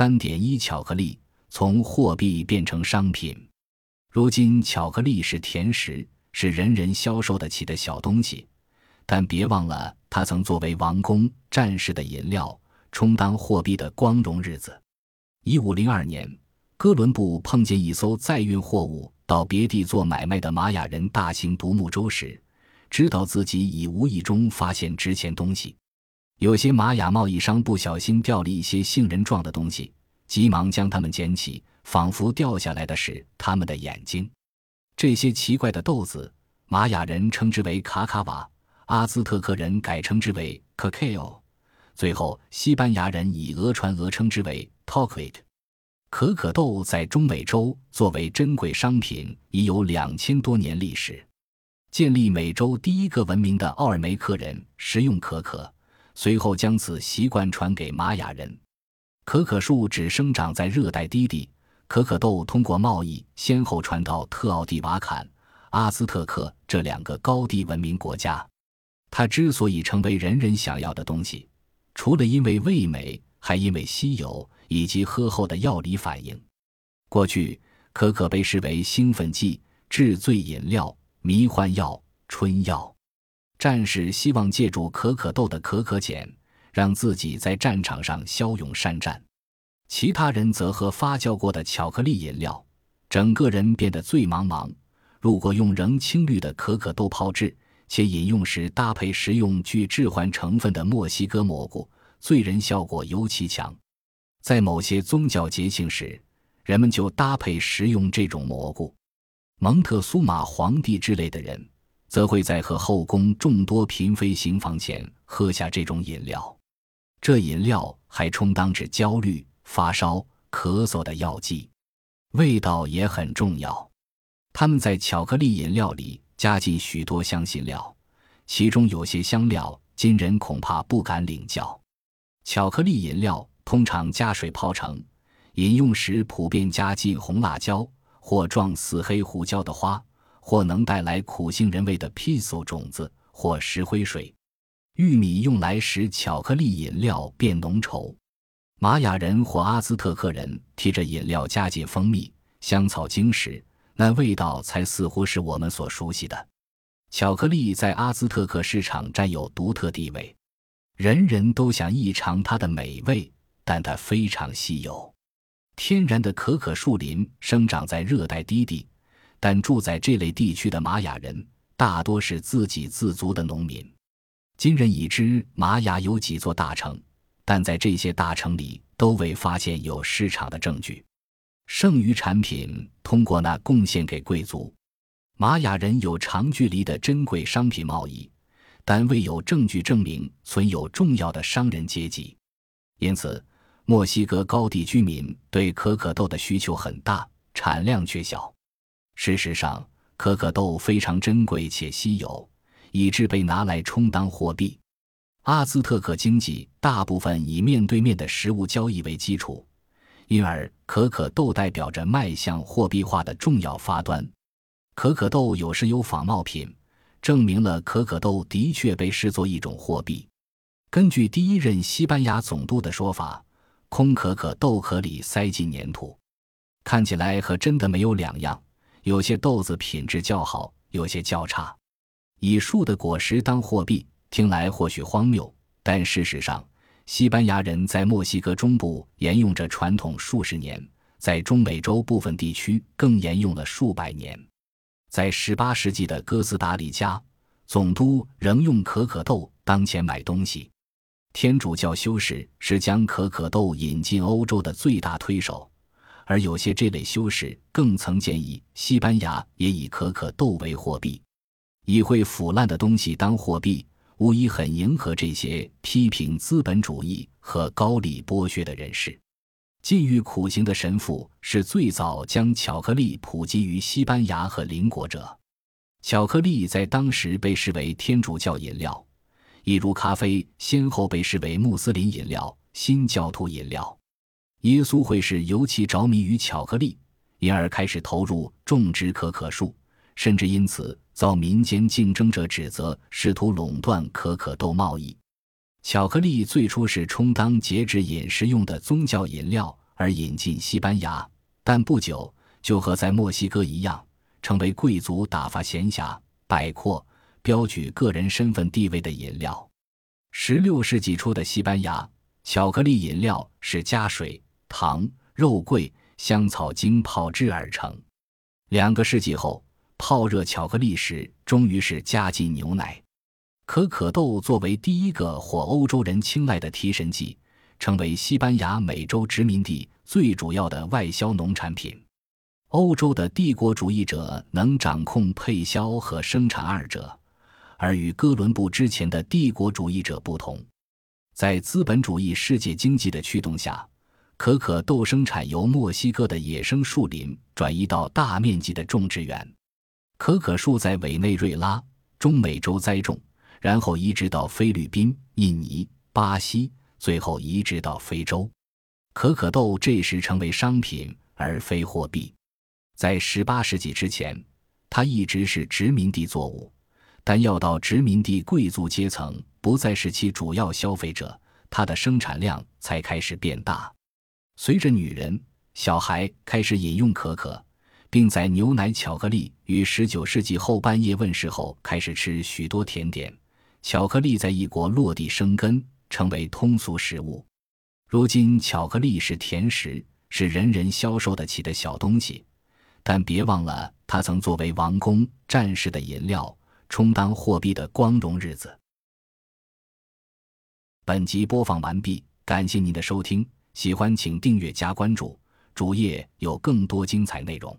三点一巧克力从货币变成商品。如今，巧克力是甜食，是人人消受得起的小东西。但别忘了，它曾作为王宫、战士的饮料，充当货币的光荣日子。一五零二年，哥伦布碰见一艘载运货物到别地做买卖的玛雅人大型独木舟时，知道自己已无意中发现值钱东西。有些玛雅贸易商不小心掉了一些杏仁状的东西，急忙将它们捡起，仿佛掉下来的是他们的眼睛。这些奇怪的豆子，玛雅人称之为卡卡瓦。阿兹特克人改称之为 cacao，最后西班牙人以讹传讹称之为 toquit。可可豆在中美洲作为珍贵商品已有两千多年历史。建立美洲第一个文明的奥尔梅克人食用可可，随后将此习惯传给玛雅人。可可树只生长在热带低地，可可豆通过贸易先后传到特奥蒂瓦坎、阿兹特克这两个高地文明国家。它之所以成为人人想要的东西，除了因为味美，还因为稀有以及喝后的药理反应。过去，可可被视为兴奋剂、治醉饮料、迷幻药、春药。战士希望借助可可豆的可可碱，让自己在战场上骁勇善战；其他人则喝发酵过的巧克力饮料，整个人变得醉茫茫。如果用仍青绿的可可豆泡制。且饮用时搭配食用具致幻成分的墨西哥蘑菇，醉人效果尤其强。在某些宗教节庆时，人们就搭配食用这种蘑菇。蒙特苏马皇帝之类的人，则会在和后宫众多嫔妃行房前喝下这种饮料。这饮料还充当着焦虑、发烧、咳嗽的药剂，味道也很重要。他们在巧克力饮料里。加进许多香辛料，其中有些香料今人恐怕不敢领教。巧克力饮料通常加水泡成，饮用时普遍加进红辣椒或撞死黑胡椒的花，或能带来苦杏仁味的 piso 种子或石灰水。玉米用来使巧克力饮料变浓稠。玛雅人或阿兹特克人提着饮料加进蜂蜜、香草精时。那味道才似乎是我们所熟悉的。巧克力在阿兹特克市场占有独特地位，人人都想一尝它的美味，但它非常稀有。天然的可可树林生长在热带低地，但住在这类地区的玛雅人大多是自给自足的农民。今人已知玛雅有几座大城，但在这些大城里都未发现有市场的证据。剩余产品通过那贡献给贵族。玛雅人有长距离的珍贵商品贸易，但未有证据证明存有重要的商人阶级。因此，墨西哥高地居民对可可豆的需求很大，产量却小。事实上，可可豆非常珍贵且稀有，以致被拿来充当货币。阿兹特克经济大部分以面对面的实物交易为基础。因而，可可豆代表着迈向货币化的重要发端。可可豆有时有仿冒品，证明了可可豆的确被视作一种货币。根据第一任西班牙总督的说法，空可可豆壳里塞进粘土，看起来和真的没有两样。有些豆子品质较好，有些较差。以树的果实当货币，听来或许荒谬，但事实上。西班牙人在墨西哥中部沿用着传统数十年，在中美洲部分地区更沿用了数百年。在18世纪的哥斯达黎加，总督仍用可可豆当钱买东西。天主教修士是将可可豆引进欧洲的最大推手，而有些这类修士更曾建议西班牙也以可可豆为货币，以会腐烂的东西当货币。无疑很迎合这些批评资本主义和高利剥削的人士。禁欲苦行的神父是最早将巧克力普及于西班牙和邻国者。巧克力在当时被视为天主教饮料，一如咖啡先后被视为穆斯林饮料、新教徒饮料。耶稣会士尤其着迷于巧克力，因而开始投入种植可可树。甚至因此遭民间竞争者指责，试图垄断可可豆贸易。巧克力最初是充当节制饮食用的宗教饮料，而引进西班牙，但不久就和在墨西哥一样，成为贵族打发闲暇、摆阔、标举个人身份地位的饮料。十六世纪初的西班牙，巧克力饮料是加水、糖、肉桂、香草精泡制而成。两个世纪后，泡热巧克力时，终于是加进牛奶。可可豆作为第一个获欧洲人青睐的提神剂，成为西班牙美洲殖民地最主要的外销农产品。欧洲的帝国主义者能掌控配销和生产二者。而与哥伦布之前的帝国主义者不同，在资本主义世界经济的驱动下，可可豆生产由墨西哥的野生树林转移到大面积的种植园。可可树在委内瑞拉、中美洲栽种，然后移植到菲律宾、印尼、巴西，最后移植到非洲。可可豆这时成为商品而非货币。在18世纪之前，它一直是殖民地作物。但要到殖民地贵族阶层不再是其主要消费者，它的生产量才开始变大。随着女人、小孩开始饮用可可，并在牛奶、巧克力于19世纪后半叶问世后开始吃许多甜点，巧克力在异国落地生根，成为通俗食物。如今，巧克力是甜食，是人人消受得起的小东西，但别忘了，它曾作为王公、战士的饮料。充当货币的光荣日子。本集播放完毕，感谢您的收听，喜欢请订阅加关注，主页有更多精彩内容。